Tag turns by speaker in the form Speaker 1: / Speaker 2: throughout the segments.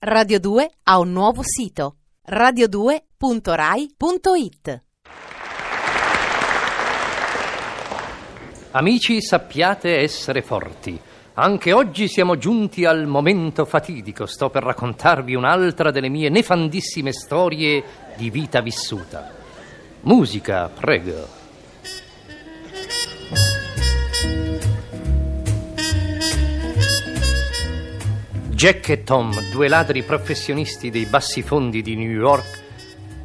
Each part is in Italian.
Speaker 1: Radio 2 ha un nuovo sito radio2.rai.it.
Speaker 2: Amici, sappiate essere forti. Anche oggi siamo giunti al momento fatidico. Sto per raccontarvi un'altra delle mie nefandissime storie di vita vissuta. Musica, prego. Jack e Tom, due ladri professionisti dei bassi fondi di New York,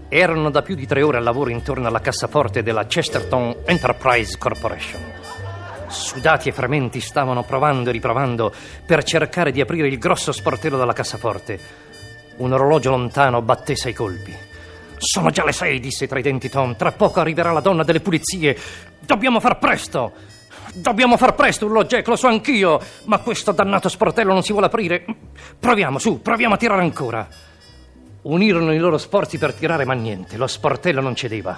Speaker 2: erano da più di tre ore al lavoro intorno alla cassaforte della Chesterton Enterprise Corporation. Sudati e frementi stavano provando e riprovando per cercare di aprire il grosso sportello della cassaforte. Un orologio lontano batté sei colpi. Sono già le sei, disse tra i denti Tom. Tra poco arriverà la donna delle pulizie. Dobbiamo far presto. Dobbiamo far presto, urlò Jack, lo so anch'io. Ma questo dannato sportello non si vuole aprire. Proviamo, su, proviamo a tirare ancora. Unirono i loro sforzi per tirare, ma niente, lo sportello non cedeva.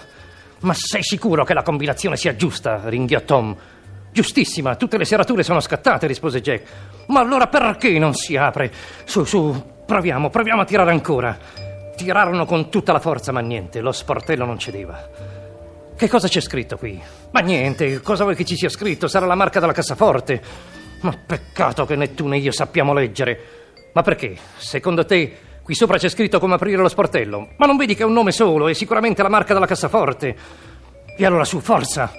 Speaker 2: Ma sei sicuro che la combinazione sia giusta? ringhiò Tom. Giustissima, tutte le serrature sono scattate, rispose Jack. Ma allora perché non si apre? Su, su, proviamo, proviamo a tirare ancora. Tirarono con tutta la forza, ma niente, lo sportello non cedeva. Che cosa c'è scritto qui? Ma niente, cosa vuoi che ci sia scritto? Sarà la marca della cassaforte. Ma peccato che né tu né io sappiamo leggere. Ma perché? Secondo te qui sopra c'è scritto come aprire lo sportello? Ma non vedi che è un nome solo e sicuramente la marca della cassaforte? E allora su, forza!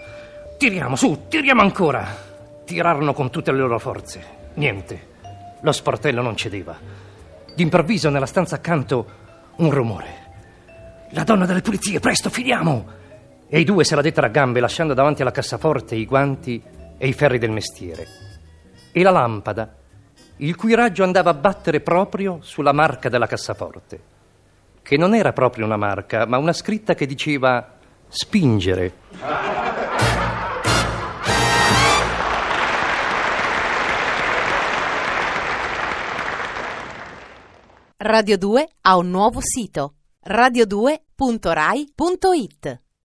Speaker 2: Tiriamo, su, tiriamo ancora! Tirarono con tutte le loro forze. Niente. Lo sportello non cedeva. D'improvviso nella stanza accanto un rumore. La donna delle pulizie, presto, finiamo! E i due se la dettero a gambe lasciando davanti alla cassaforte i guanti e i ferri del mestiere. E la lampada, il cui raggio andava a battere proprio sulla marca della cassaforte, che non era proprio una marca, ma una scritta che diceva spingere.
Speaker 1: Radio 2 ha un nuovo sito radio2.rai.it.